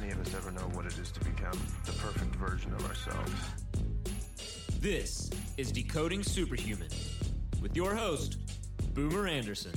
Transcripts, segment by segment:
many of us ever know what it is to become the perfect version of ourselves. This is Decoding Superhuman with your host, Boomer Anderson.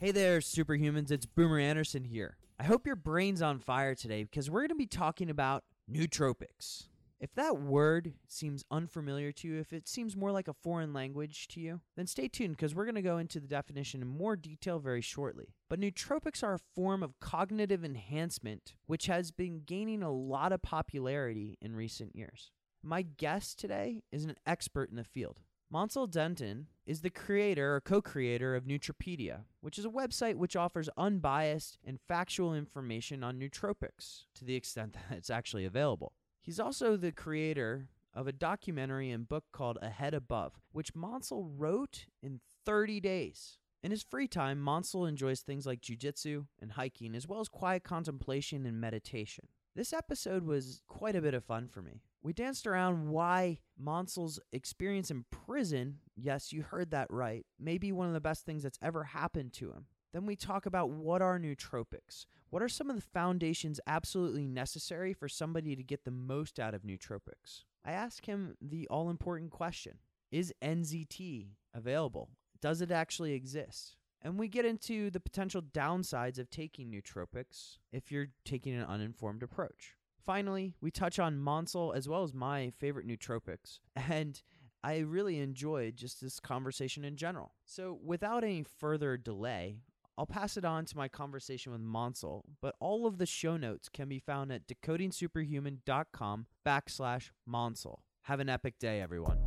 Hey there, superhumans. It's Boomer Anderson here. I hope your brain's on fire today because we're going to be talking about nootropics. If that word seems unfamiliar to you, if it seems more like a foreign language to you, then stay tuned because we're going to go into the definition in more detail very shortly. But nootropics are a form of cognitive enhancement which has been gaining a lot of popularity in recent years. My guest today is an expert in the field. Mansal Denton is the creator or co creator of Nootropedia, which is a website which offers unbiased and factual information on nootropics to the extent that it's actually available. He's also the creator of a documentary and book called A Head Above, which Mansal wrote in 30 days. In his free time, Mansal enjoys things like jujitsu and hiking, as well as quiet contemplation and meditation. This episode was quite a bit of fun for me. We danced around why Mansal's experience in prison, yes, you heard that right, may be one of the best things that's ever happened to him. Then we talk about what are nootropics. What are some of the foundations absolutely necessary for somebody to get the most out of nootropics? I ask him the all important question Is NZT available? Does it actually exist? And we get into the potential downsides of taking nootropics if you're taking an uninformed approach. Finally, we touch on Mansal as well as my favorite nootropics. And I really enjoyed just this conversation in general. So, without any further delay, I'll pass it on to my conversation with Mansal, but all of the show notes can be found at decodingsuperhuman.com backslash Mansal. Have an epic day, everyone.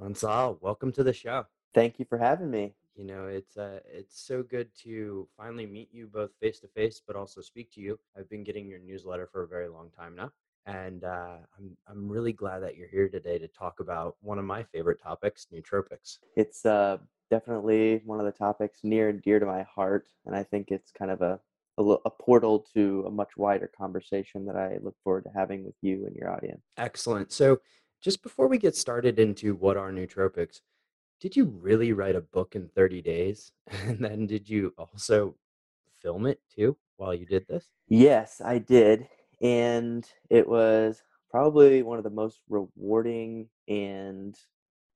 Mansal, welcome to the show. Thank you for having me. You know, it's uh, it's so good to finally meet you both face to face, but also speak to you. I've been getting your newsletter for a very long time now, and uh, I'm I'm really glad that you're here today to talk about one of my favorite topics, nootropics. It's uh, definitely one of the topics near and dear to my heart, and I think it's kind of a a, a portal to a much wider conversation that I look forward to having with you and your audience. Excellent. So, just before we get started into what are nootropics, did you really write a book in 30 days? And then did you also film it too while you did this? Yes, I did. And it was probably one of the most rewarding and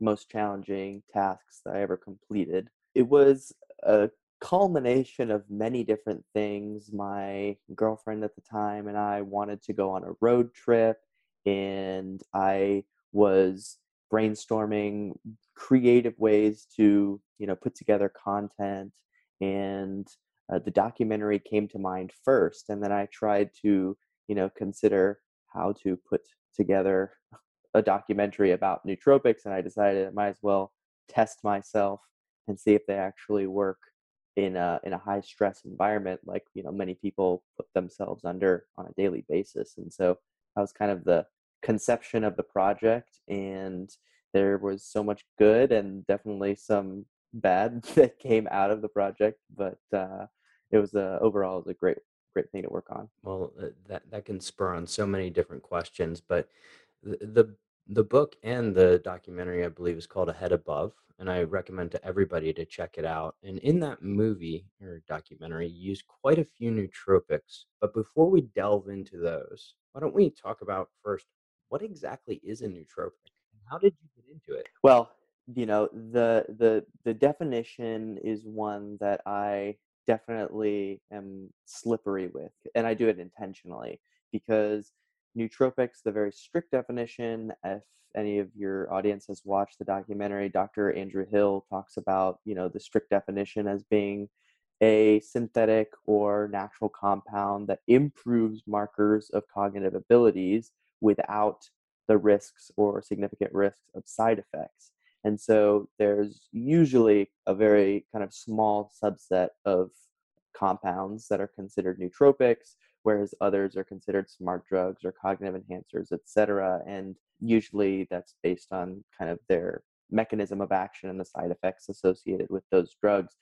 most challenging tasks that I ever completed. It was a culmination of many different things. My girlfriend at the time and I wanted to go on a road trip, and I was brainstorming creative ways to you know put together content and uh, the documentary came to mind first and then i tried to you know consider how to put together a documentary about nootropics and i decided i might as well test myself and see if they actually work in a in a high stress environment like you know many people put themselves under on a daily basis. And so that was kind of the conception of the project and there was so much good and definitely some bad that came out of the project but uh, it was uh, overall it was a great great thing to work on Well, uh, that that can spur on so many different questions, but the the, the book and the documentary, I believe, is called A Head Above, and I recommend to everybody to check it out. And in that movie or documentary, you use quite a few nootropics. But before we delve into those, why don't we talk about first what exactly is a nootropic and how did you get into it? well you know the the the definition is one that i definitely am slippery with and i do it intentionally because nootropics the very strict definition if any of your audience has watched the documentary dr andrew hill talks about you know the strict definition as being a synthetic or natural compound that improves markers of cognitive abilities without the risks or significant risks of side effects. And so there's usually a very kind of small subset of compounds that are considered nootropics, whereas others are considered smart drugs or cognitive enhancers, et cetera. And usually that's based on kind of their mechanism of action and the side effects associated with those drugs.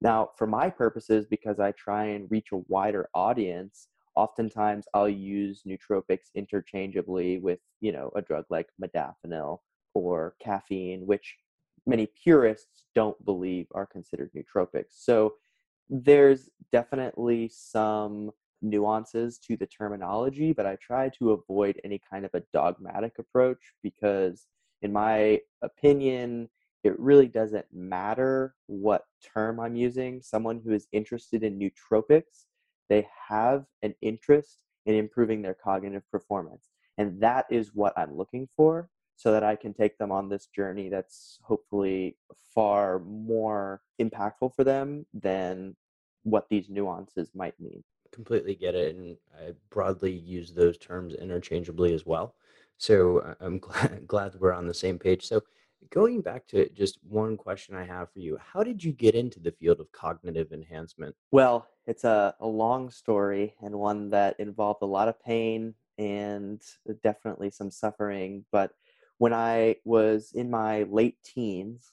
Now, for my purposes, because I try and reach a wider audience, oftentimes I'll use nootropics interchangeably with, you know, a drug like modafinil or caffeine, which many purists don't believe are considered nootropics. So there's definitely some nuances to the terminology, but I try to avoid any kind of a dogmatic approach because, in my opinion, it really doesn't matter what term I'm using. Someone who is interested in nootropics, they have an interest in improving their cognitive performance. And that is what I'm looking for so that I can take them on this journey that's hopefully far more impactful for them than what these nuances might mean. Completely get it. And I broadly use those terms interchangeably as well. So I'm glad, glad we're on the same page. So going back to just one question I have for you How did you get into the field of cognitive enhancement? Well, it's a, a long story and one that involved a lot of pain and uh, definitely some suffering. But when I was in my late teens,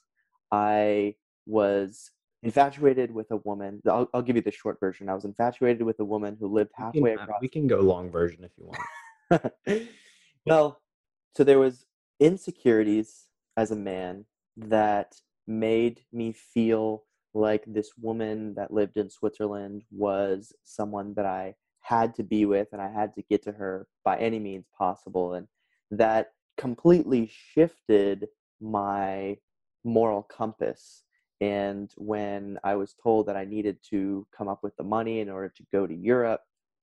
I was infatuated with a woman. I'll, I'll give you the short version. I was infatuated with a woman who lived halfway we can, across. We can go long version if you want. well, so there was insecurities as a man that made me feel like this woman that lived in Switzerland was someone that I had to be with and I had to get to her by any means possible. And that completely shifted my moral compass. And when I was told that I needed to come up with the money in order to go to Europe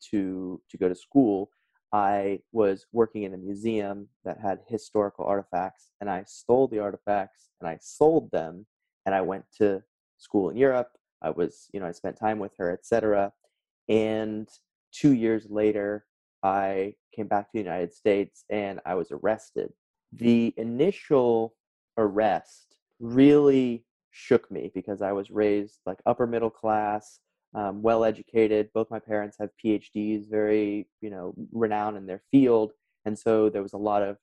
to, to go to school, I was working in a museum that had historical artifacts, and I stole the artifacts and I sold them, and I went to school in Europe. I was, you know, I spent time with her, etc. And two years later, I came back to the United States and I was arrested. The initial arrest really shook me because I was raised like upper middle class um, well educated. Both my parents have PhDs, very you know renowned in their field, and so there was a lot of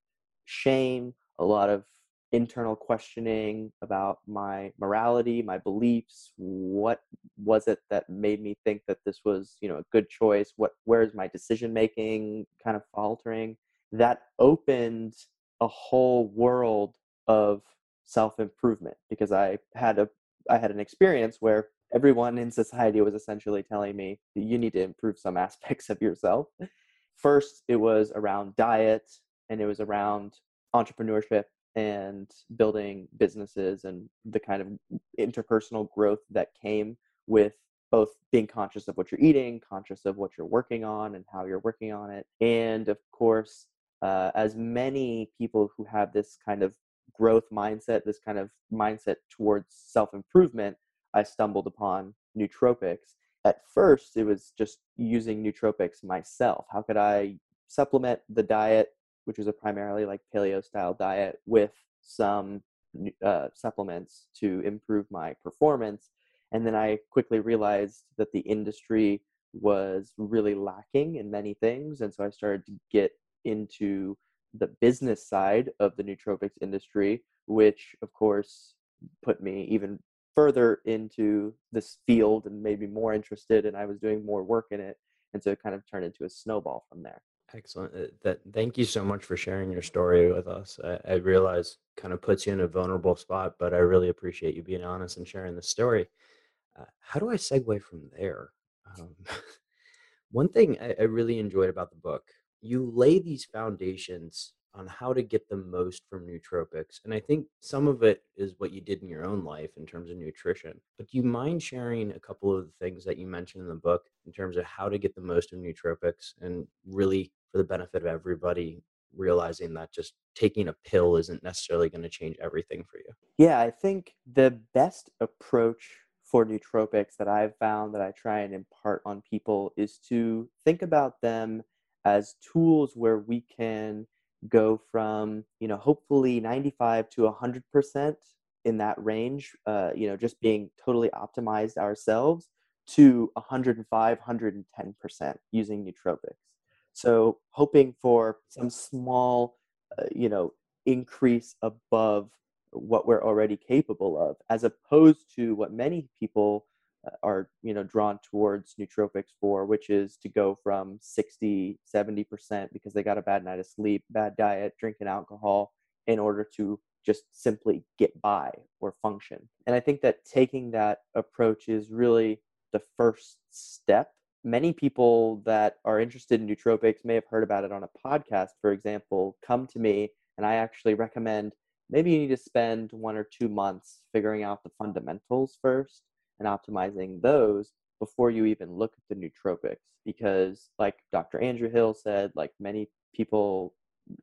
shame, a lot of internal questioning about my morality, my beliefs. What was it that made me think that this was you know a good choice? What where is my decision making kind of faltering? That opened a whole world of self improvement because I had a I had an experience where everyone in society was essentially telling me that you need to improve some aspects of yourself. First, it was around diet and it was around entrepreneurship and building businesses and the kind of interpersonal growth that came with both being conscious of what you're eating, conscious of what you're working on and how you're working on it. And of course, uh, as many people who have this kind of growth mindset, this kind of mindset towards self improvement, I stumbled upon nootropics. At first, it was just using nootropics myself. How could I supplement the diet, which was a primarily like paleo style diet, with some uh, supplements to improve my performance? And then I quickly realized that the industry was really lacking in many things. And so I started to get into the business side of the nootropics industry, which of course put me even further into this field and made me more interested and I was doing more work in it. And so it kind of turned into a snowball from there. Excellent. Uh, that thank you so much for sharing your story with us. I, I realize kind of puts you in a vulnerable spot, but I really appreciate you being honest and sharing the story. Uh, how do I segue from there? Um, one thing I, I really enjoyed about the book, you lay these foundations on how to get the most from nootropics. And I think some of it is what you did in your own life in terms of nutrition. But do you mind sharing a couple of the things that you mentioned in the book in terms of how to get the most of nootropics and really for the benefit of everybody realizing that just taking a pill isn't necessarily going to change everything for you? Yeah, I think the best approach for nootropics that I've found that I try and impart on people is to think about them as tools where we can go from you know hopefully 95 to 100% in that range uh, you know just being totally optimized ourselves to 105 110% using nootropics. So hoping for some small uh, you know increase above what we're already capable of as opposed to what many people are you know drawn towards nootropics for which is to go from 60 70% because they got a bad night of sleep bad diet drinking alcohol in order to just simply get by or function. And I think that taking that approach is really the first step. Many people that are interested in nootropics may have heard about it on a podcast, for example, come to me and I actually recommend maybe you need to spend one or two months figuring out the fundamentals first and optimizing those before you even look at the nootropics. Because like dr andrew hill said like many people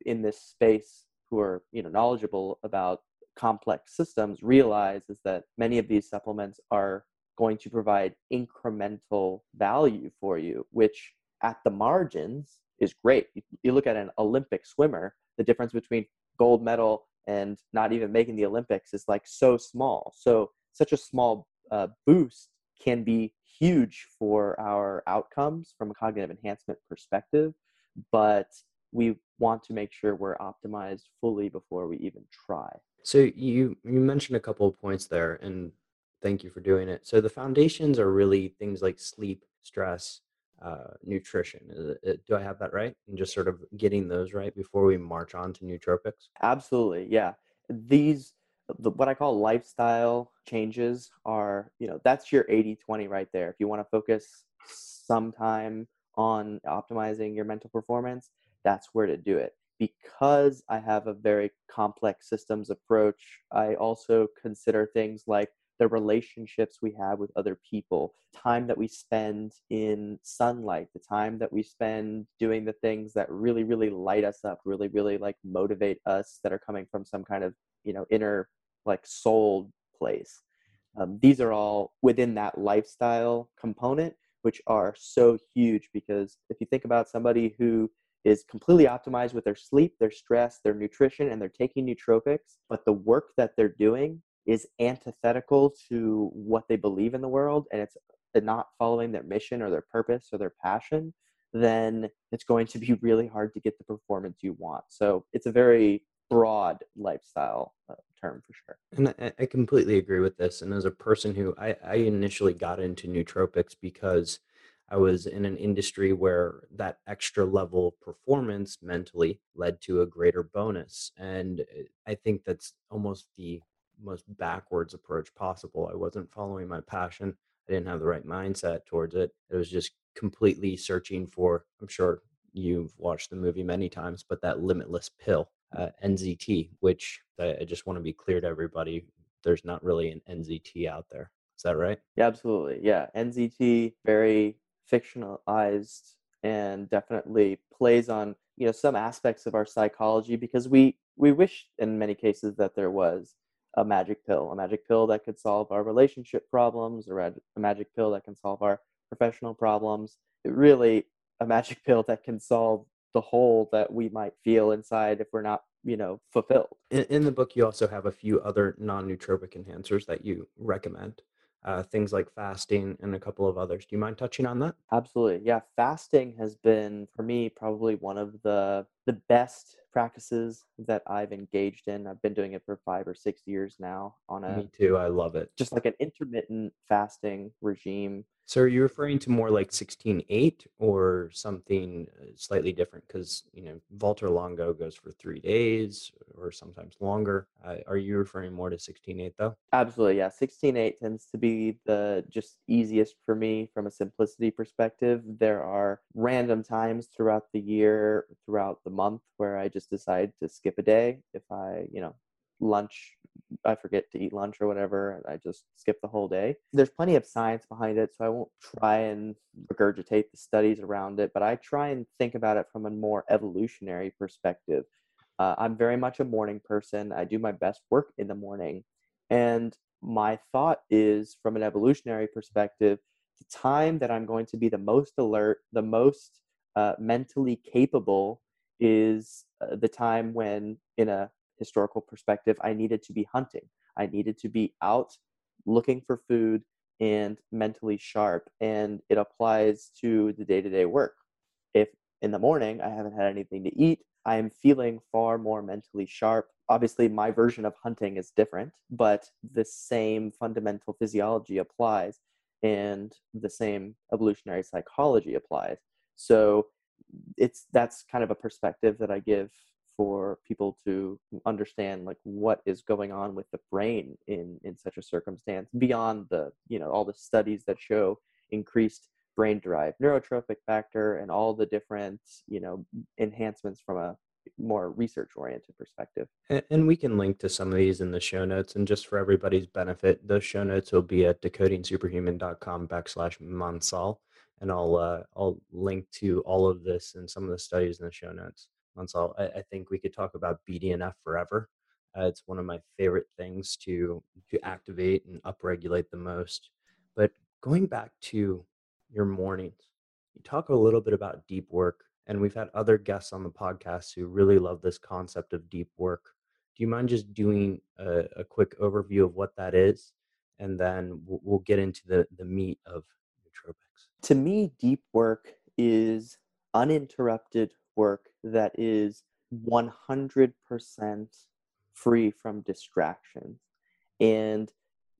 in this space who are you know knowledgeable about complex systems realize is that many of these supplements are going to provide incremental value for you which at the margins is great. You, you look at an olympic swimmer the difference between gold medal and not even making the olympics is like so small. So such a small uh, boost can be huge for our outcomes from a cognitive enhancement perspective, but we want to make sure we're optimized fully before we even try. So you you mentioned a couple of points there, and thank you for doing it. So the foundations are really things like sleep, stress, uh, nutrition. It, do I have that right? And just sort of getting those right before we march on to nootropics. Absolutely, yeah. These the, what I call lifestyle changes are, you know, that's your 80 20 right there. If you want to focus some time on optimizing your mental performance, that's where to do it. Because I have a very complex systems approach, I also consider things like the relationships we have with other people, time that we spend in sunlight, the time that we spend doing the things that really, really light us up, really, really like motivate us that are coming from some kind of, you know, inner like soul place. Um, these are all within that lifestyle component, which are so huge because if you think about somebody who is completely optimized with their sleep, their stress, their nutrition, and they're taking nootropics, but the work that they're doing is antithetical to what they believe in the world and it's not following their mission or their purpose or their passion, then it's going to be really hard to get the performance you want. So it's a very broad lifestyle uh, term for sure. And I, I, completely agree with this. And as a person who I, I initially got into nootropics because I was in an industry where that extra level of performance mentally led to a greater bonus. And uh, I think that's almost the most backwards approach possible. I wasn't following my passion. I didn't have the right mindset towards it. It was just completely searching for, I'm sure you've watched the movie many times, but that limitless pill uh, NZT, which I, just want to be clear to everybody. There's not really an NZT out there. Is that right? Yeah, absolutely. Yeah, NZT very fictionalized and definitely plays on you know some aspects of our psychology because we we wish in many cases that there was a magic pill, a magic pill that could solve our relationship problems, or a magic pill that can solve our professional problems. It really a magic pill that can solve the hole that we might feel inside if we're not you know fulfilled in, in the book you also have a few other non-nootropic enhancers that you recommend uh, things like fasting and a couple of others do you mind touching on that absolutely yeah fasting has been for me probably one of the the best practices that I've engaged in. I've been doing it for five or six years now on a Me too. I love it. just like an intermittent fasting regime so are you referring to more like 16.8 or something uh, slightly different? Because, you know, Valter Longo goes for three days or sometimes longer. Uh, are you referring more to 16.8 though? Absolutely, yeah. 16.8 tends to be the just easiest for me from a simplicity perspective. There are random times throughout the year, throughout the month where I just decide to skip a day if I, you know, lunch I forget to eat lunch or whatever, and I just skip the whole day. There's plenty of science behind it, so I won't try and regurgitate the studies around it, but I try and think about it from a more evolutionary perspective. Uh, I'm very much a morning person. I do my best work in the morning. And my thought is from an evolutionary perspective, the time that I'm going to be the most alert, the most uh, mentally capable is uh, the time when in a historical perspective, I needed to be hunting. I needed to be out looking for food and mentally sharp. And it applies to the day to day work. If in the morning I haven't had anything to eat, I am feeling far more mentally sharp. Obviously, my version of hunting is different, but the same fundamental physiology applies and the same evolutionary psychology applies. So it's that's kind of a perspective that I give for people to understand like what is going on with the brain in in such a circumstance beyond the you know all the studies that show increased brain derived neurotrophic factor and all the different you know enhancements from a more research oriented perspective And, and we can link to some of these in the show notes. And just for everybody's benefit, those show notes will be at decodingsuperhuman.com backslash Mansal. And I'll uh, I'll link to all of this and some of the studies in the show notes. Mansal, I, I think we could talk about BDNF forever. Uh, it's one of my favorite things to to activate and upregulate the most. But going back to your mornings, you talk a little bit about deep work, and we've had other guests on the podcast who really love this concept of deep work. Do you mind just doing a, a quick overview of what that is, and then we'll, we'll get into the the meat of nootropics? to me deep work is uninterrupted work that is 100% free from distractions and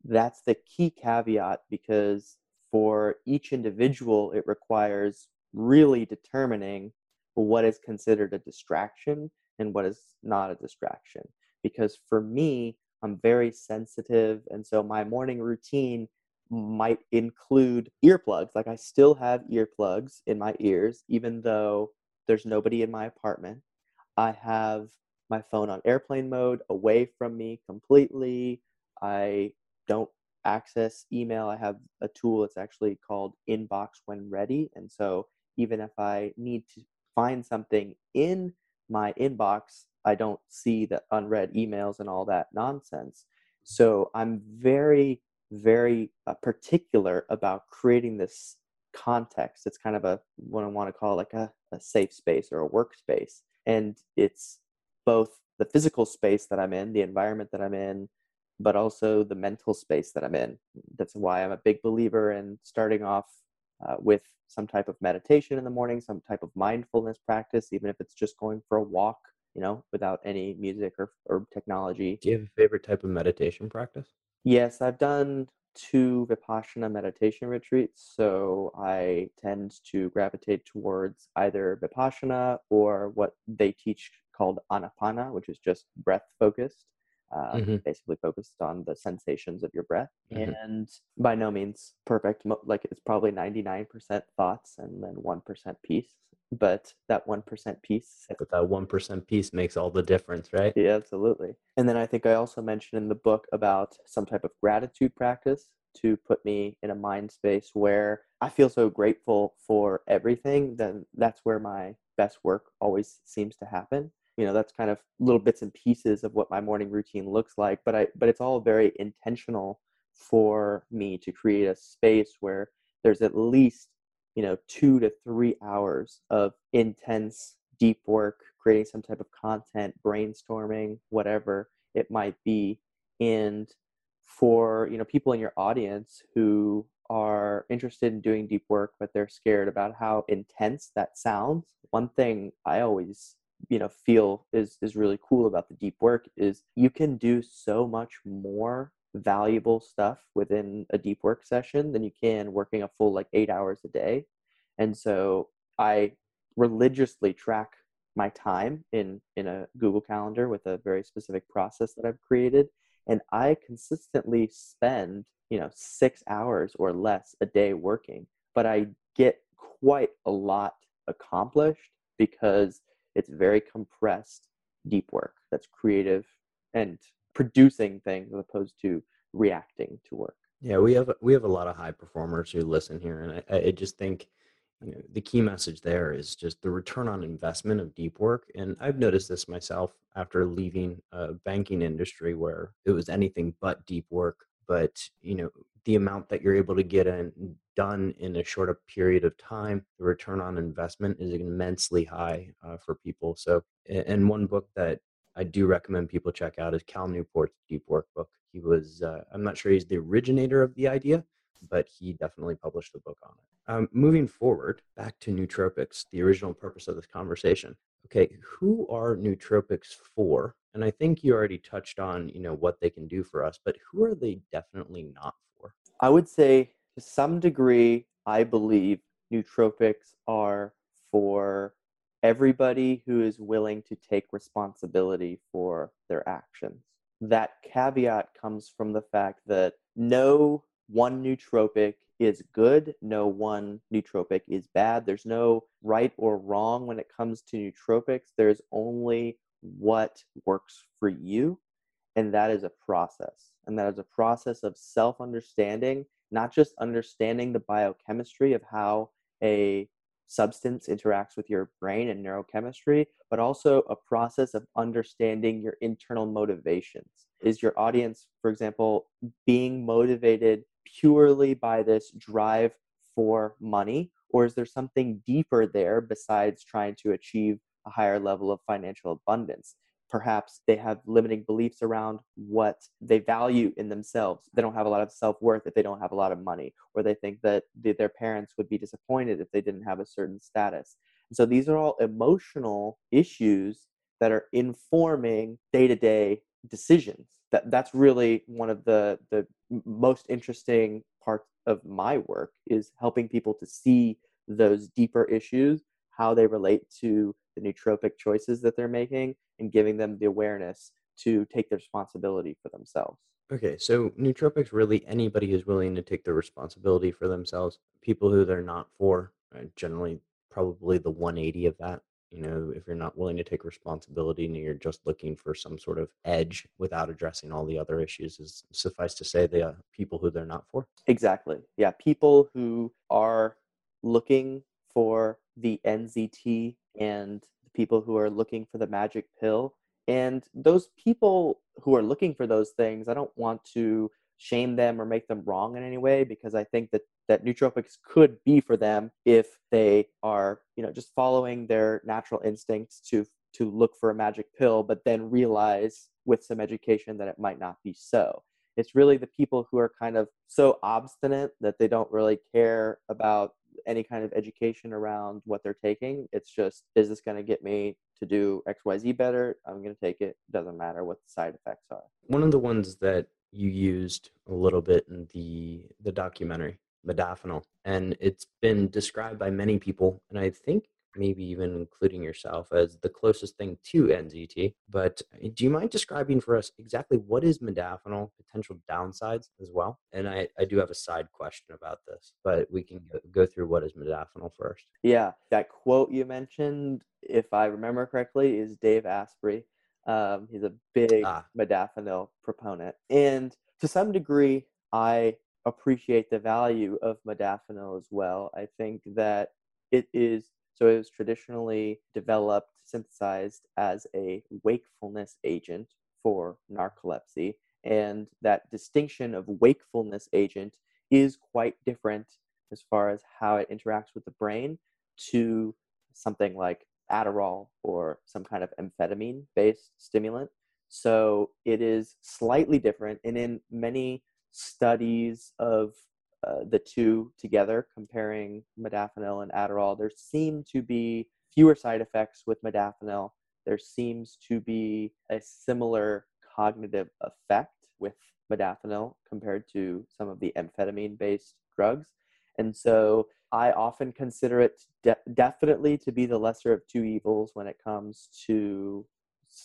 that's the key caveat because for each individual it requires really determining what is considered a distraction and what is not a distraction because for me i'm very sensitive and so my morning routine might include earplugs. Like I still have earplugs in my ears, even though there's nobody in my apartment. I have my phone on airplane mode away from me completely. I don't access email. I have a tool, it's actually called Inbox When Ready. And so even if I need to find something in my inbox, I don't see the unread emails and all that nonsense. So I'm very very uh, particular about creating this context. It's kind of a what I want to call like a, a safe space or a workspace. And it's both the physical space that I'm in, the environment that I'm in, but also the mental space that I'm in. That's why I'm a big believer in starting off uh, with some type of meditation in the morning, some type of mindfulness practice, even if it's just going for a walk, you know, without any music or, or technology. Do you have a favorite type of meditation practice? Yes, I've done two Vipassana meditation retreats, so I tend to gravitate towards either Vipassana or what they teach called Anapana, which is just breath focused, uh, Mhm. basically focused on the sensations of your breath. Mhm. And by no means perfect, like it's probably 99% thoughts and then 1% peace. But that 1% peace but that one percent peace makes all the difference, right? yeah, absolutely. And then I think I also mentioned in the book about some type of gratitude practice to put me in a mind space where I feel so grateful for everything, then that's where my best work always seems to happen. You know, that's kind of little bits and pieces of what my morning routine looks like, but I but it's all very intentional for me to create a space where there's at least you know two to three hours of intense deep work creating some type of content brainstorming whatever it might be. And for you know people in your audience who are interested in doing deep work but they're scared about how intense that sounds one thing i always you know feel is is really cool about the deep work is you can do so much more valuable stuff within a deep work session than you can working a full like eight hours a day. And so i religiously track my time in in a google calendar with a very specific process that i've created and i consistently spend you know six hours or less a day working but i get quite a lot accomplished because it's very compressed deep work that's creative and producing things as opposed to reacting to work Yeah, we have we have a lot of high performers who listen here, and I, I just think you know the key message there is just the return on investment of deep work. And I've noticed this myself after leaving a banking industry where it was anything but deep work. But you know the amount that you're able to get in, done in a shorter period of time, the return on investment is immensely high uh, for people. So, and one book that I do recommend people check out is Cal Newport's Deep Work book. He was, uh, I'm not sure he's the originator of the idea, but he definitely published the book on it. Um, moving forward, back to nootropics, the original purpose of this conversation. Okay, who are nootropics for? And I think you already touched on, you know, what they can do for us, but who are they definitely not for? I would say to some degree, I believe nootropics are for everybody who is willing to take responsibility for their actions. That caveat comes from the fact that no one nootropic is good, no one nootropic is bad. There's no right or wrong when it comes to nootropics. There's only what works for you, and that is a process. And that is a process of self understanding, not just understanding the biochemistry of how a substance interacts with your brain and neurochemistry, but also a process of understanding your internal motivations. Is your audience, for example, being motivated purely by this drive for money? Or is there something deeper there besides trying to achieve a higher level of financial abundance? Perhaps they have limiting beliefs around what they value in themselves. They don't have a lot of self worth if they don't have a lot of money, or they think that their parents would be disappointed if they didn't have a certain status. And so these are all emotional issues that are informing day to day decisions. That, that's really one of the, the most interesting parts of my work is helping people to see those deeper issues, how they relate to the nootropic choices that they're making, and giving them the awareness to take the responsibility for themselves. Okay, so nootropics really anybody who's willing to take the responsibility for themselves. People who they're not for, uh, generally probably the 180 of that. You know, if you're not willing to take responsibility and you're just looking for some sort of edge without addressing all the other issues, is suffice to say the uh, people who they're not for. Exactly. Yeah, people who are looking for the NZT and the people who are looking for the magic pill. And those people who are looking for those things, I don't want to shame them or make them wrong in any way because I think that that nootropics could be for them if they are, you know, just following their natural instincts to to look for a magic pill, but then realize with some education that it might not be so. It's really the people who are kind of so obstinate that they don't really care about any kind of education around what they're taking. It's just, is this going to get me to do XYZ better? I'm going to take it. Doesn't matter what the side effects are. One of the ones that you used a little bit in the the documentary, modafinil, and it's been described by many people, and I think maybe even including yourself as the closest thing to NZT. But uh, do you mind describing for us exactly what is modafinil, potential downsides as well? And I, I do have a side question about this, but we can go, go through what is modafinil first. Yeah, that quote you mentioned, if I remember correctly, is Dave Asprey. Um, he's a big ah. modafinil proponent. And to some degree, I appreciate the value of modafinil as well. I think that it is so it was traditionally developed, synthesized as a wakefulness agent for narcolepsy. And that distinction of wakefulness agent is quite different as far as how it interacts with the brain to something like Adderall or some kind of amphetamine based stimulant. So it is slightly different. And in many studies of uh, the two together, comparing modafinil and Adderall, there seem to be fewer side effects with modafinil. There seems to be a similar cognitive effect with modafinil compared to some of the amphetamine based drugs. And so I often consider it de- definitely to be the lesser of two evils when it comes to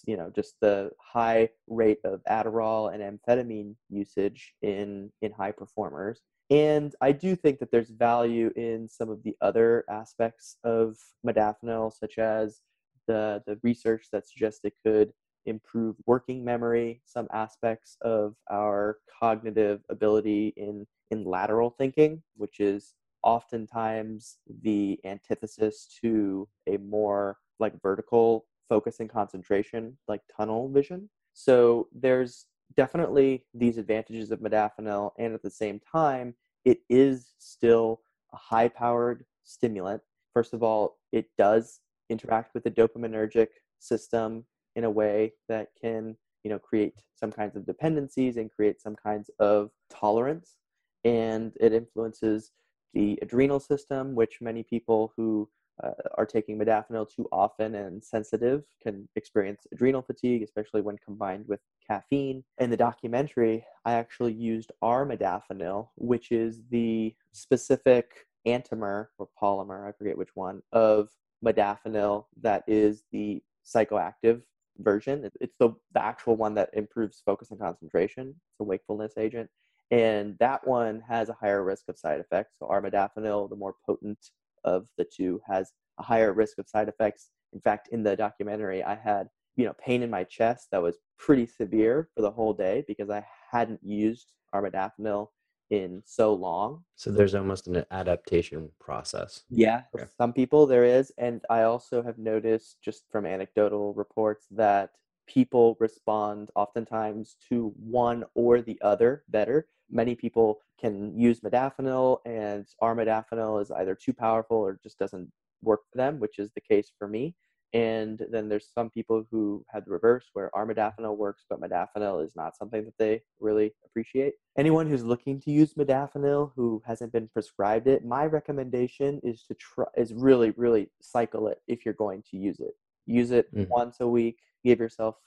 you know just the high rate of Adderall and amphetamine usage in in high performers and I do think that there's value in some of the other aspects of modafinil, such as the, the research that suggests it could improve working memory, some aspects of our cognitive ability in, in lateral thinking, which is oftentimes the antithesis to a more like vertical focus and concentration, like tunnel vision. So there's definitely these advantages of modafinil, and at the same time, it is still a high powered stimulant. First of all, it does interact with the dopaminergic system in a way that can you know create some kinds of dependencies and create some kinds of tolerance and it influences the adrenal system which many people who uh, are taking modafinil too often and sensitive can experience adrenal fatigue, especially when combined with caffeine. In the documentary, I actually used R-modafinil, which is the specific antimer or polymer, I forget which one, of modafinil that is the psychoactive version. It's the, the actual one that improves focus and concentration. It's a wakefulness agent. And that one has a higher risk of side effects. So armodafinil, the more potent of the two, has a higher risk of side effects. In fact, in the documentary, I had you know pain in my chest that was pretty severe for the whole day because I hadn't used armodafinil in so long. So there's almost an adaptation process. Yeah, Okay. some people there is, and I also have noticed just from anecdotal reports that people respond oftentimes to one or the other better. Many people can use modafinil, and armodafinil is either too powerful or just doesn't work for them, which is the case for me. And then there's some people who have the reverse, where armodafinil works, but modafinil is not something that they really appreciate. Anyone who's looking to use modafinil who hasn't been prescribed it, my recommendation is to try is really really cycle it if you're going to use it. Use it Mhm. once a week. Give yourself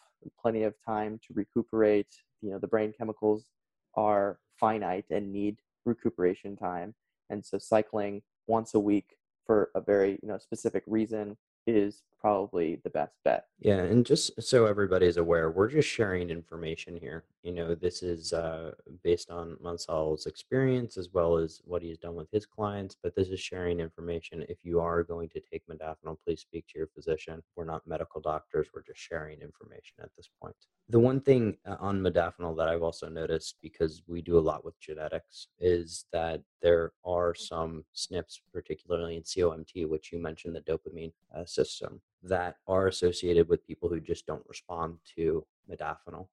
plenty of time to recuperate. You know the brain chemicals are finite and need recuperation time, and so cycling once a week for a very you know specific reason is probably the best bet. Yeah, and just so everybody is aware, we're just sharing information here. You know, this is uh, based on Mansal's experience as well as what he's done with his clients, but this is sharing information. If you are going to take modafinil, please speak to your physician. We're not medical doctors, we're just sharing information at this point. The one thing uh, on modafinil that I've also noticed, because we do a lot with genetics, is that there are some SNPs, particularly in COMT, which you mentioned the dopamine uh, system, that are associated with people who just don't respond to modafinil.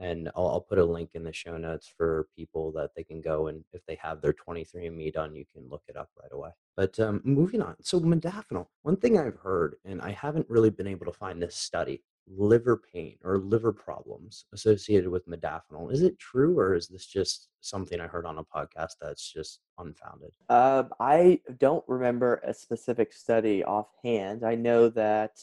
And I'll, I'll put a link in the show notes for people that they can go and if they have their 23andMe done, you can look it up right away. But um, moving on. So, modafinil, one thing I've heard, and I haven't really been able to find this study liver pain or liver problems associated with modafinil. Is it true or is this just something I heard on a podcast that's just unfounded? Uh, I don't remember a specific study offhand. I know that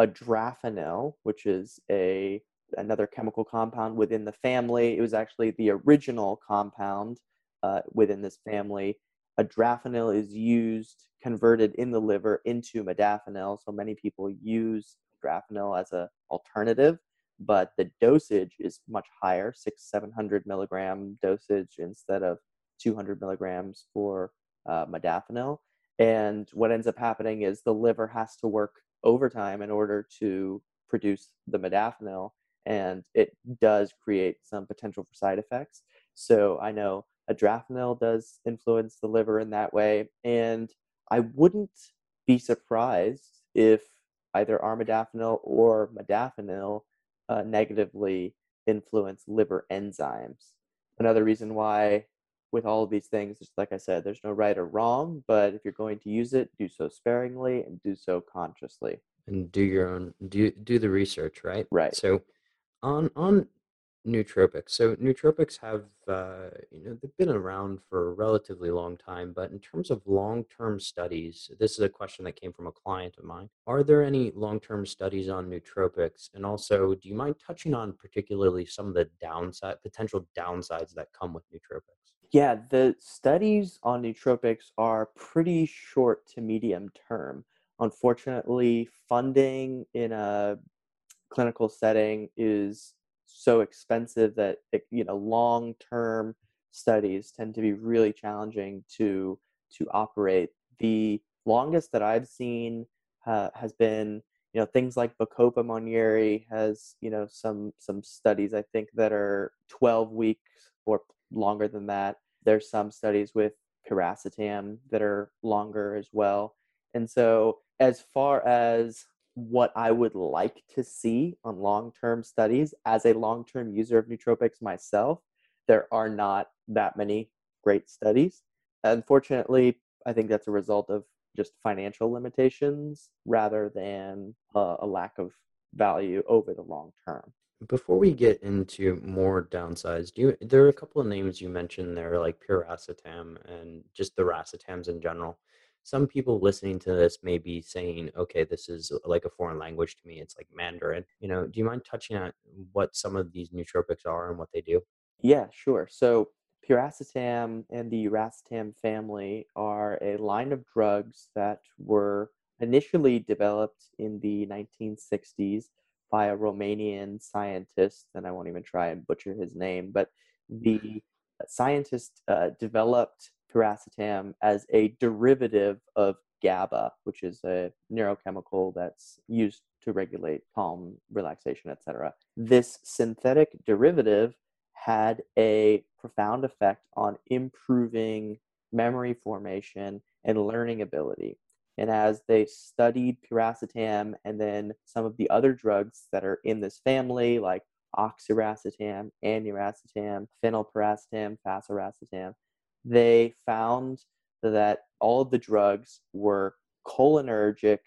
adrafinil, which is a another chemical compound within the family, it was actually the original compound uh, within this family. Adrafinil is used converted in the liver into modafinil, so many people use adrafinil as a alternative, but the dosage is much higher, six seven hundred milligram dosage instead of 200 milligrams for uh, modafinil. And what ends up happening is the liver has to work overtime in order to produce the modafinil, and it does create some potential for side effects. So I know adrafinil does influence the liver in that way, and I wouldn't be surprised if either armodafinil or modafinil uh, negatively influence liver enzymes. Another reason why with all of these things, just like I said, there's no right or wrong, but if you're going to use it, do so sparingly and do so consciously. and do your own do do the research right Right. so on on nootropics. So nootropics have uh, you know they've been around for a relatively long time but in terms of long-term studies this is a question that came from a client of mine. Are there any long-term studies on nootropics? And also do you mind touching on particularly some of the downside potential downsides that come with nootropics? Yeah, the studies on nootropics are pretty short to medium term. Unfortunately, funding in a clinical setting is so expensive that it- you know long-term studies tend to be really challenging to to operate. The longest that I've seen uh, has been you know things like Bacopa Monnieri has you know some some studies I think that are 12 weeks or longer than that. There's some studies with piracetam that are longer as well. And so as far as what I would like to see on long-term studies as a long-term user of nootropics myself, there are not that many great studies. Unfortunately, I think that's a result of just financial limitations rather than uh, a lack of value over the long term. Before we get into more downsides, do you, there are a couple of names you mentioned there, like piracetam and just the racetams in general. Some people listening to this may be saying, "Okay, this is like a foreign language to me. It's like Mandarin." You know, do you mind touching on what some of these nootropics are and what they do? Yeah, sure. So piracetam and the racetam family are a line of drugs that were initially developed in the 1960s by a Romanian scientist, and I won't even try and butcher his name, but the scientist uh, developed piracetam as a derivative of GABA, which is a neurochemical that's used to regulate calm, relaxation, etc. This synthetic derivative had a profound effect on improving memory formation and learning ability. And as they studied piracetam and then some of the other drugs that are in this family, like oxiracetam, aniracetam, phenylpiracetam, fasiracetam, they found that all of the drugs were cholinergic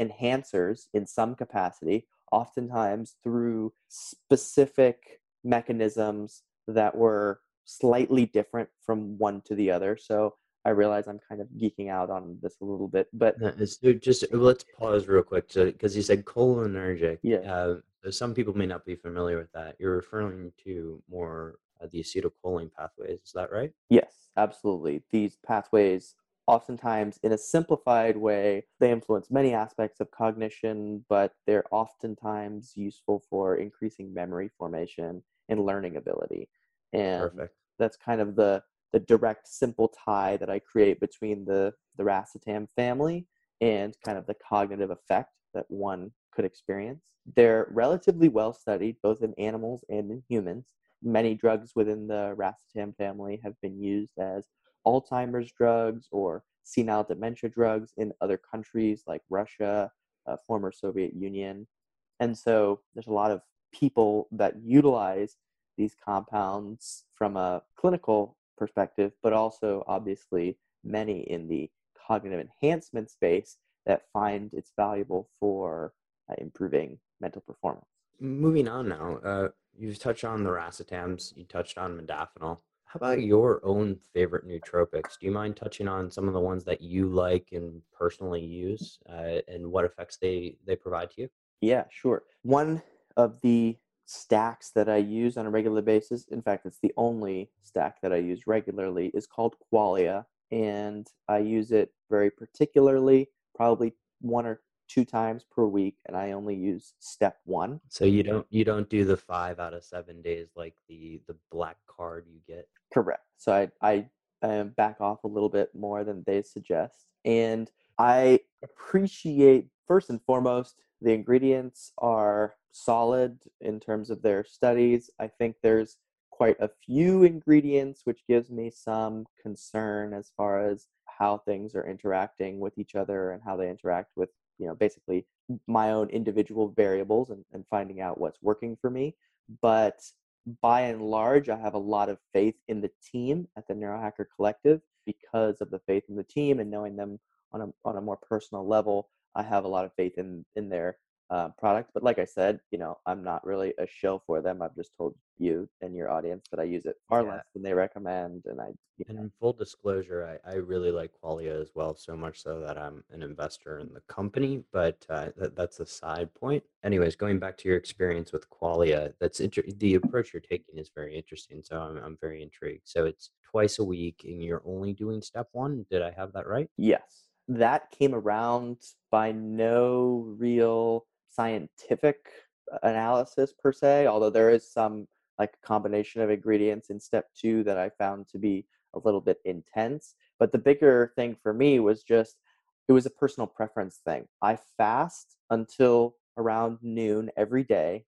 enhancers in some capacity, oftentimes through specific mechanisms that were slightly different from one to the other. So I realize I'm kind of geeking out on this a little bit, but so just let's pause real quick, so because you said cholinergic. Yeah. Uh, so some people may not be familiar with that. You're referring to more uh, Uh, the acetylcholine pathways. Is that right? yes, absolutely. These pathways, oftentimes in a simplified way, they influence many aspects of cognition, but they're oftentimes useful for increasing memory formation and learning ability. And Perfect. that's kind of the the direct simple tie that I create between the the racetam family and kind of the cognitive effect that one could experience. They're relatively well studied both in animals and in humans. Many drugs within the racetam family have been used as Alzheimer's drugs or senile dementia drugs in other countries like Russia, uh, former Soviet Union. And so there's a lot of people that utilize these compounds from a clinical perspective, but also obviously many in the cognitive enhancement space that find it's valuable for uh, improving mental performance. Moving on now, uh, you've touched on the racetams, you touched on modafinil. How about your own favorite nootropics? Do you mind touching on some of the ones that you like and personally use, uh, and what effects they they provide to you? Yeah, sure. One of the stacks that I use on a regular basis, in fact, it's the only stack that I use regularly, is called Qualia. And I use it very particularly, probably one or two times per week. And I only use step one. So you don't you don't do the five out of seven days like the the black card you get. Correct. So I, I um, back off a little bit more than they suggest. And I appreciate, first and foremost, the ingredients are solid in terms of their studies. I think there's quite a few ingredients, which gives me some concern as far as how things are interacting with each other and how they interact with, you know, basically my own individual variables and, and finding out what's working for me. But by and large, I have a lot of faith in the team at the Neurohacker Collective because of the faith in the team and knowing them on a on a more personal level. I have a lot of faith in in their uh, product. But like I said, you know, I'm not really a show for them. I've just told you and your audience that I use it far Yeah. less than they recommend, and I you And know, in full disclosure, I, I really like Qualia as well, so much so that I'm an investor in the company, but uh, that, that's a side point. Anyways, going back to your experience with Qualia, that's inter- the approach you're taking is very interesting. So I'm, I'm very intrigued. So it's twice a week and you're only doing step one. Did I have that right? yes, that came around by no real scientific analysis per se. Although there is some like combination of ingredients in step two that I found to be a little bit intense. But the bigger thing for me was just it was a personal preference thing. I fast until around noon every day,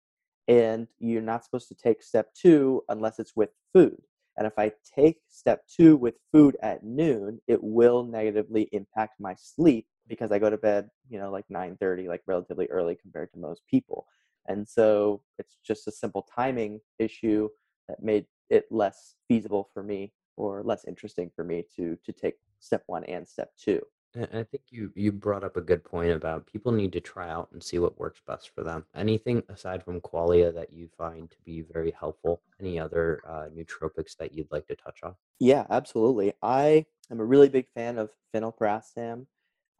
and you're not supposed to take step two unless it's with food. And if I take step two with food at noon, it will negatively impact my sleep because I go to bed, you know, like 9:30, like relatively early compared to most people. And so it's just a simple timing issue that made it less feasible for me or less interesting for me to to take step one and step two. I think you you brought up a good point about people need to try out and see what works best for them. Anything aside from Qualia that you find to be very helpful? Any other uh, nootropics that you'd like to touch on? Yeah, absolutely. I am a really big fan of phenylpiracetam.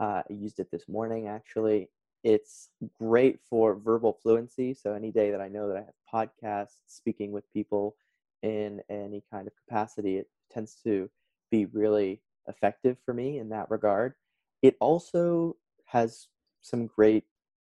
Uh, I used it this morning actually. It's great for verbal fluency. So any day that I know that I have podcasts, speaking with people in any kind of capacity, it tends to be really effective for me in that regard. It also has some great,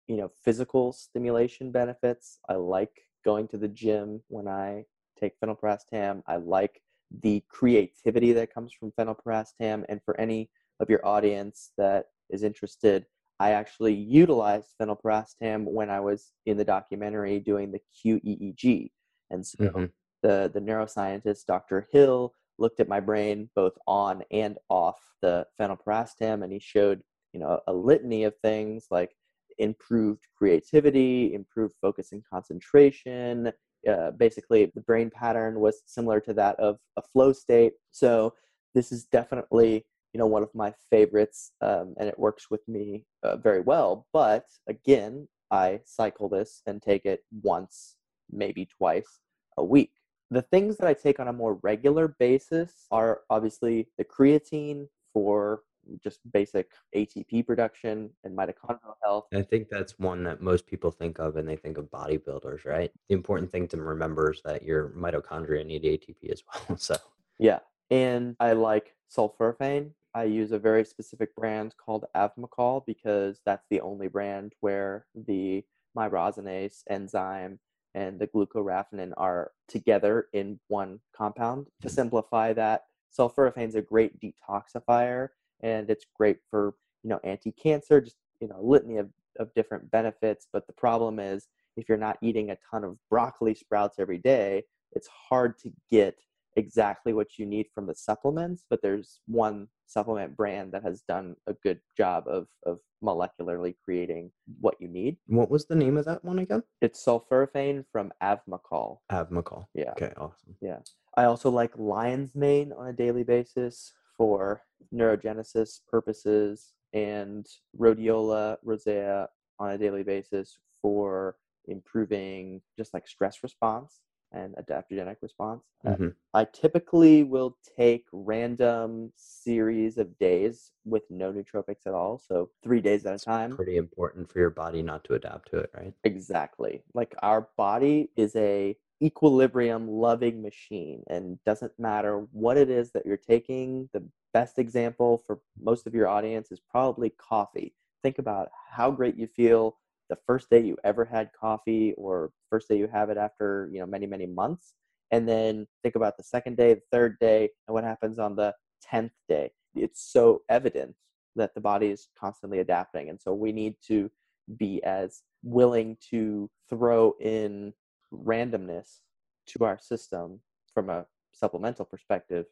you know, physical stimulation benefits. I like going to the gym when I take phenylpiracetam. I like the creativity that comes from phenylpiracetam. And for any of your audience that is interested, I actually utilized phenylpiracetam when I was in the documentary doing the QEEG. And so Mhm. the, the neuroscientist, Dr. Hill, looked at my brain both on and off the phenylpiracetam, and he showed, you know, a litany of things like improved creativity, improved focus and concentration. Uh, basically, the brain pattern was similar to that of a flow state. So this is definitely you know one of my favorites um, and it works with me uh, very well but again i cycle this and take it once maybe twice a week the things that i take on a more regular basis are obviously the creatine for just basic atp production and mitochondrial health I think that's one that most people think of, and they think of bodybuilders, right? The important thing to remember is that your mitochondria need ATP as well. So, Yeah, and I like sulforaphane. I use a very specific brand called Avmacol because that's the only brand where the myrosinase enzyme and the glucoraphanin are together in one compound. To simplify that, sulforaphane is a great detoxifier and it's great for you know anti-cancer, just you know a litany of, of different benefits. But the problem is if you're not eating a ton of broccoli sprouts every day, it's hard to get exactly what you need from the supplements, but there's one supplement brand that has done a good job of, of molecularly creating what you need. what was the name of that one again? It's sulforaphane from Avmacol. Avmacol. Yeah. Okay, awesome. Yeah. I also like lion's mane on a daily basis for neurogenesis purposes and rhodiola rosea on a daily basis for improving just like stress response and adaptogenic response. Uh, Mhm. I typically will take random series of days with no nootropics at all, so three days at a time. Pretty important for your body not to adapt to it, right? Exactly. Like our body is a equilibrium loving machine and doesn't matter what it is that you're taking. The best example for most of your audience is probably coffee. Think about how great you feel the first day you ever had coffee or first day you have it after, you know, many many months. And then think about the second day, the third day, and what happens on the 10th day. It's so evident that the body is constantly adapting. And so we need to be as willing to throw in randomness to our system from a supplemental perspective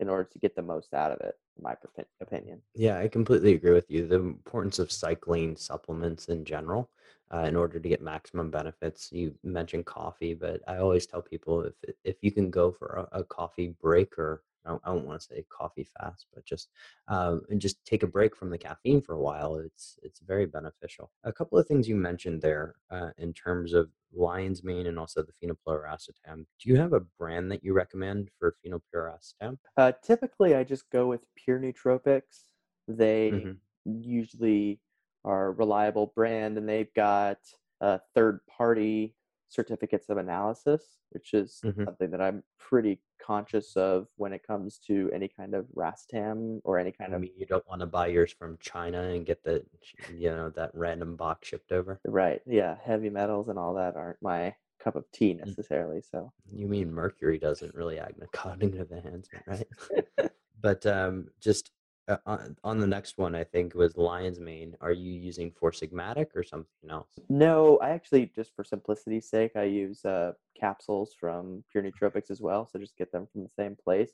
in order to get the most out of it, in my opinion. Yeah, I completely agree with you. The importance of cycling supplements in general, uh, in order to get maximum benefits. You mentioned coffee, but I always tell people if if you can go for a, a coffee break or I don't, don't want to say coffee fast, but just um, and just take a break from the caffeine for a while. It's it's very beneficial. A couple of things you mentioned there uh, in terms of lion's mane and also the phenylpiracetam. Do you have a brand that you recommend for phenylpiracetam? Uh, typically, I just go with pure nootropics. They Mhm. usually are a reliable brand and they've got uh, third party certificates of analysis, which is Mhm. something that I'm pretty conscious of when it comes to any kind of racetam or any kind I of mean, you don't want to buy yours from China and get the, you know, that random box shipped over. right. Yeah, heavy metals and all that aren't my cup of tea Mm. necessarily. So You mean mercury doesn't really act in a cognitive enhancement, right? but um, just uh, on, on the next one, I think was lion's mane. Are you using Four Sigmatic or something else? No, I actually just for simplicity's sake, I use uh, capsules from Pure Nootropics as well, so just get them from the same place.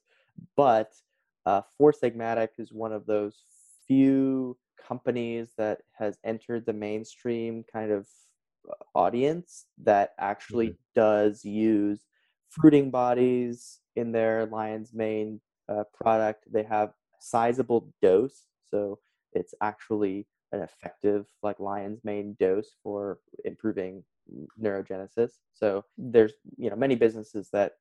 But uh, Four Sigmatic is one of those few companies that has entered the mainstream kind of uh, audience that actually does use fruiting bodies in their lion's mane uh, product. They have sizable dose, so it's actually an effective like lion's mane dose for improving neurogenesis. So there's you know many businesses that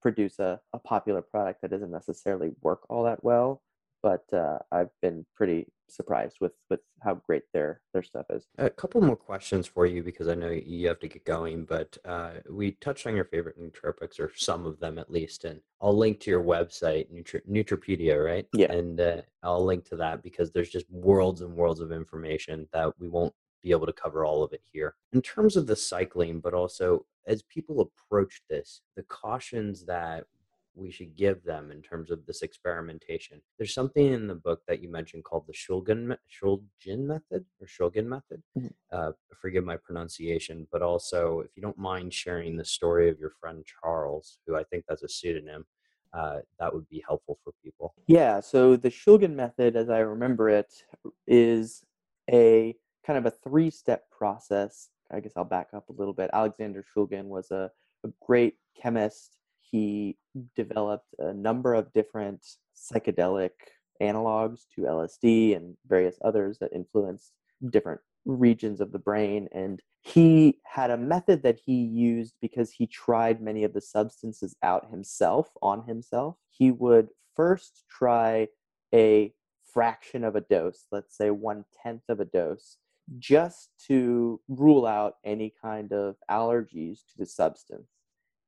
produce a, a popular product that doesn't necessarily work all that well, but uh, I've been pretty surprised with with how great their their stuff is. A couple more questions for you because I know you have to get going, but uh, we touched on your favorite nootropics or some of them at least, and I'll link to your website, Nutri- Nutripedia, right? Yeah. And uh, I'll link to that because there's just worlds and worlds of information that we won't be able to cover all of it here. In terms of the cycling, but also as people approach this, the cautions that we should give them in terms of this experimentation. There's something in the book that you mentioned called the Shulgin, Shulgin method or Shulgin method. Mhm. Uh, forgive my pronunciation, but also if you don't mind sharing the story of your friend Charles, who I think that's a pseudonym, uh, that would be helpful for people. Yeah, so the Shulgin method, as I remember it, is a kind of a three step process. I guess I'll back up a little bit. Alexander Shulgin was a, a great chemist. He developed a number of different psychedelic analogs to LSD and various others that influenced different regions of the brain. And he had a method that he used because he tried many of the substances out himself on himself. He would first try a fraction of a dose, let's say one tenth of a dose, just to rule out any kind of allergies to the substance.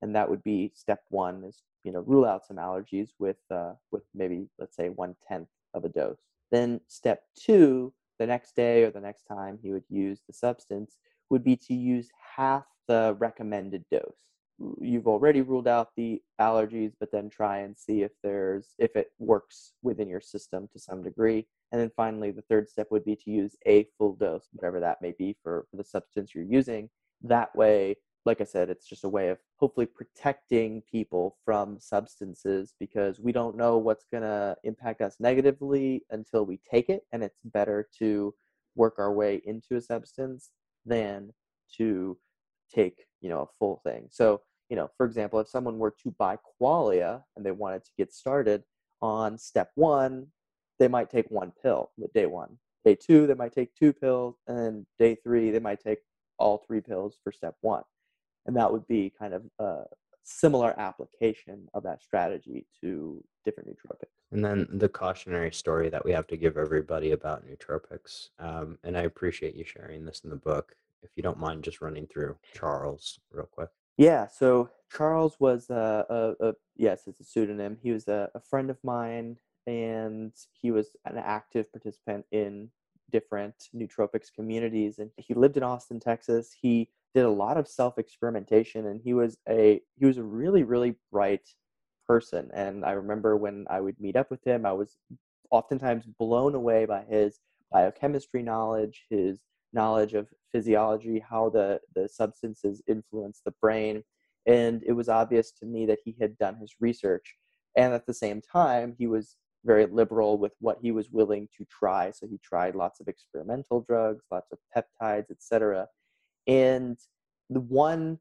And that would be step one is you know rule out some allergies with uh, with maybe let's say one tenth of a dose. Then step two, the next day or the next time he would use the substance would be to use half the recommended dose. You've already ruled out the allergies, but then try and see if there's if it works within your system to some degree. And then finally, the third step would be to use a full dose, whatever that may be for, for the substance you're using. That way, like I said, it's just a way of hopefully protecting people from substances because we don't know what's going to impact us negatively until we take it. And it's better to work our way into a substance than to take, you know, a full thing. So, you know, for example, if someone were to buy Qualia and they wanted to get started on step one, they might take one pill day one. Day two, they might take two pills. And day three, they might take all three pills for step one and that would be kind of a similar application of that strategy to different nootropics. And then the cautionary story that we have to give everybody about nootropics. Um, and I appreciate you sharing this in the book. If you don't mind just running through Charles real quick. Yeah, so Charles was a, a, a yes, it's a pseudonym. He was a, a friend of mine, and he was an active participant in different nootropics communities. And he lived in Austin, Texas. He did a lot of self experimentation and he was a he was a really really bright person and i remember when i would meet up with him i was oftentimes blown away by his biochemistry knowledge his knowledge of physiology how the the substances influence the brain and it was obvious to me that he had done his research and at the same time he was very liberal with what he was willing to try so he tried lots of experimental drugs lots of peptides etc and the one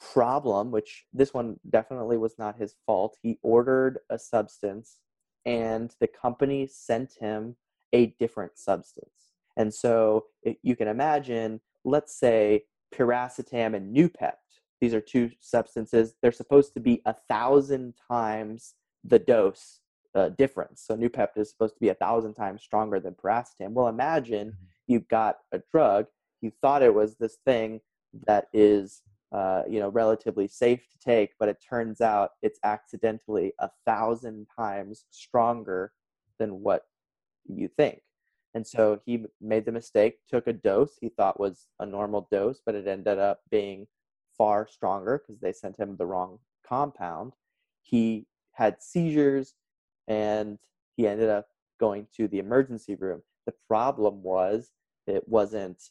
problem, which this one definitely was not his fault, he ordered a substance and the company sent him a different substance. And so you can imagine, let's say piracetam and Noopept. These are two substances. They're supposed to be a thousand times the dose uh, difference. So Noopept is supposed to be a thousand times stronger than piracetam. Well, imagine mm-hmm. you've got a drug you thought it was this thing that is uh, you know relatively safe to take but it turns out it's accidentally a thousand times stronger than what you think. And so he made the mistake took a dose he thought was a normal dose but it ended up being far stronger because they sent him the wrong compound. He had seizures and he ended up going to the emergency room. The problem was it wasn't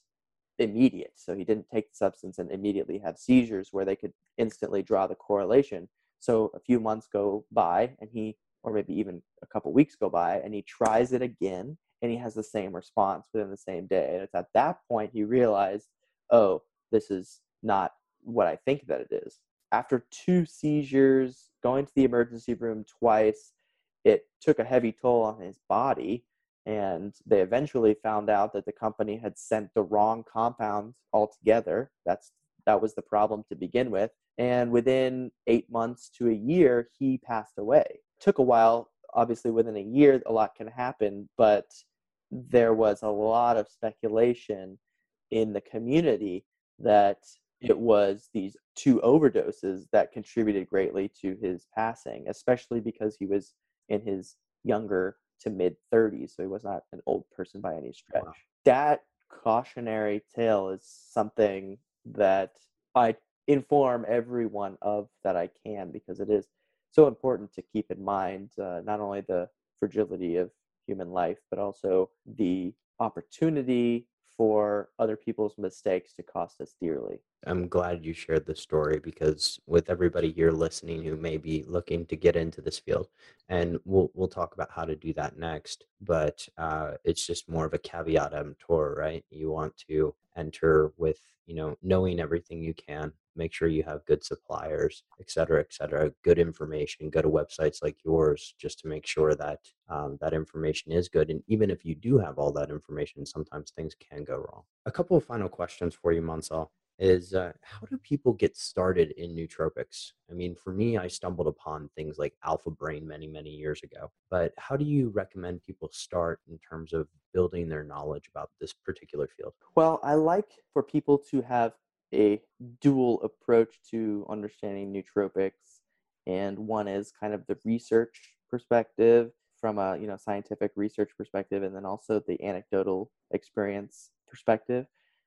immediate. So he didn't take the substance and immediately have seizures where they could instantly draw the correlation. So a few months go by and he, or maybe even a couple weeks go by, and he tries it again and he has the same response within the same day. And it's at that point he realized, oh, this is not what I think that it is. After two seizures, going to the emergency room twice, it took a heavy toll on his body and they eventually found out that the company had sent the wrong compound altogether. That's that was the problem to begin with. And within 8 months to a year he passed away. It took a while obviously within a year a lot can happen but there was a lot of speculation in the community that it was these two overdoses that contributed greatly to his passing especially because he was in his younger to mid 30s, so he was not an old person by any stretch. Wow. That cautionary tale is something that I inform everyone of that I can because it is so important to keep in mind uh, not only the fragility of human life, but also the opportunity for other people's mistakes to cost us dearly. I'm glad you shared the story because with everybody here listening who may be looking to get into this field, and we'll we'll talk about how to do that next. But uh, it's just more of a caveat emptor, right? You want to enter with you know knowing everything you can make sure you have good suppliers et cetera et cetera good information go to websites like yours just to make sure that um, that information is good and even if you do have all that information sometimes things can go wrong a couple of final questions for you Mansal is uh, how do people get started in nootropics? I mean, for me, I stumbled upon things like Alpha Brain many, many years ago. But how do you recommend people start in terms of building their knowledge about this particular field? Well, I like for people to have a dual approach to understanding nootropics, and one is kind of the research perspective from a you know scientific research perspective, and then also the anecdotal experience perspective.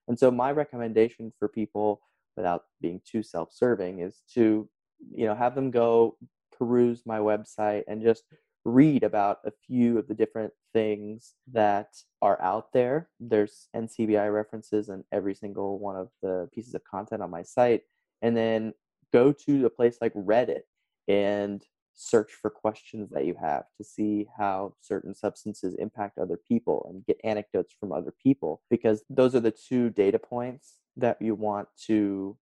And so my recommendation for people without being too self-serving is to you know have them go peruse my website and just read about a few of the different things that are out there. There's NCBI references in every single one of the pieces of content on my site. And then go to a place like Reddit and search for questions that you have to see how certain substances impact other people and get anecdotes from other people because those are the two data points that you want to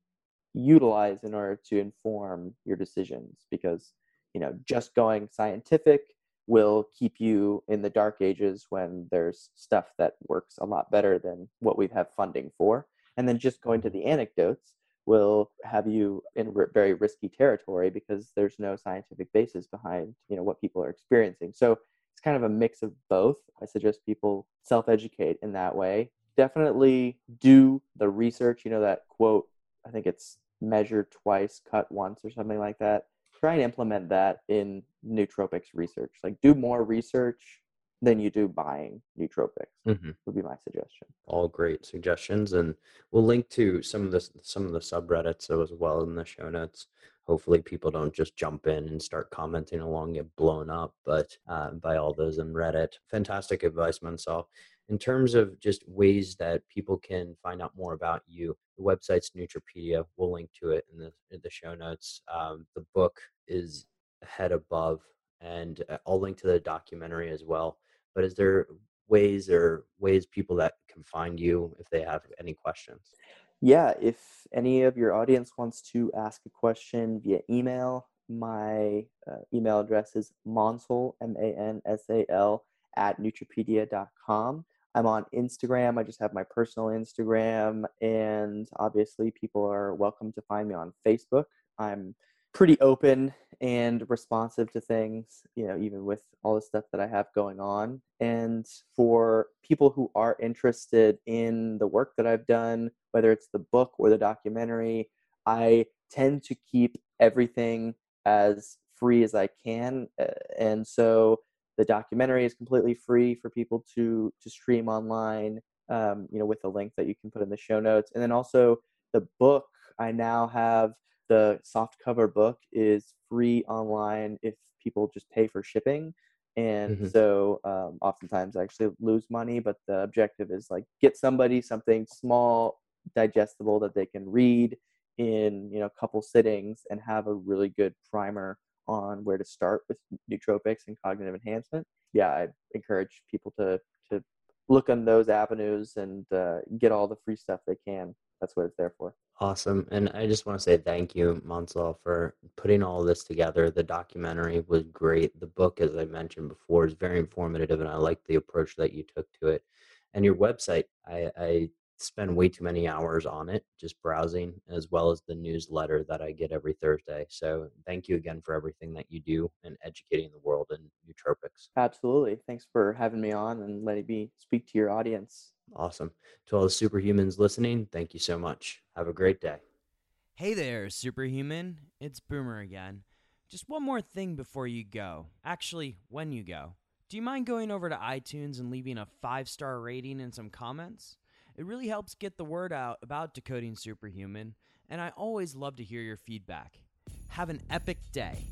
utilize in order to inform your decisions because you know just going scientific will keep you in the dark ages when there's stuff that works a lot better than what we have funding for. And then just going to the anecdotes will have you in very risky territory because there's no scientific basis behind you know what people are experiencing. So it's kind of a mix of both. I suggest people self-educate in that way. Definitely do the research. You know that quote i think it's measure twice cut once or something like that try and implement that in nootropics research. Like do more research than you do buying nootropics Mhm. would be my suggestion. All great suggestions and we'll link to some of the some of the subreddits as well in the show notes. Hopefully people don't just jump in and start commenting along get blown up but uh, by all those in reddit. Fantastic advice mansal in terms of just ways that people can find out more about you the website's Nutripedia. we'll link to it in the in the show notes um, the book is head above and uh, i'll link to the documentary as well but is there ways or ways people that can find you if they have any questions Yeah, if any of your audience wants to ask a question via email, my uh, email address is mansal, M A N S A L, at nutripedia.com. I'm on Instagram. I just have my personal Instagram. And obviously, people are welcome to find me on Facebook. I'm pretty open and responsive to things, you know, even with all the stuff that I have going on. And for people who are interested in the work that I've done, whether it's the book or the documentary, I tend to keep everything as free as I can. uh, And so the documentary is completely free for people to to stream online, um, you know, with a link that you can put in the show notes. And then also the book, I now have the soft cover book is free online if people just pay for shipping. And Mhm. so um, oftentimes I actually lose money, but the objective is like get somebody something small, digestible that they can read in you know a couple sittings and have a really good primer on where to start with nootropics and cognitive enhancement. Yeah, I encourage people to to look on those avenues and uh, get all the free stuff they can. That's what it's there for. Awesome. And I just want to say thank you, Mansal, for putting all this together. The documentary was great. The book, as I mentioned before, is very informative, and I like the approach that you took to it. And your website, I, I spend way too many hours on it, just browsing, as well as the newsletter that I get every Thursday. So thank you again for everything that you do and educating the world in nootropics. Absolutely. Thanks for having me on and letting me speak to your audience. Awesome. To all the superhumans listening, thank you so much. Have a great day. Hey there, superhuman. It's Boomer again. Just one more thing before you go. Actually, when you go. Do you mind going over to iTunes and leaving a five star rating and some comments? It really helps get the word out about Decoding Superhuman, and I always love to hear your feedback. Have an epic day.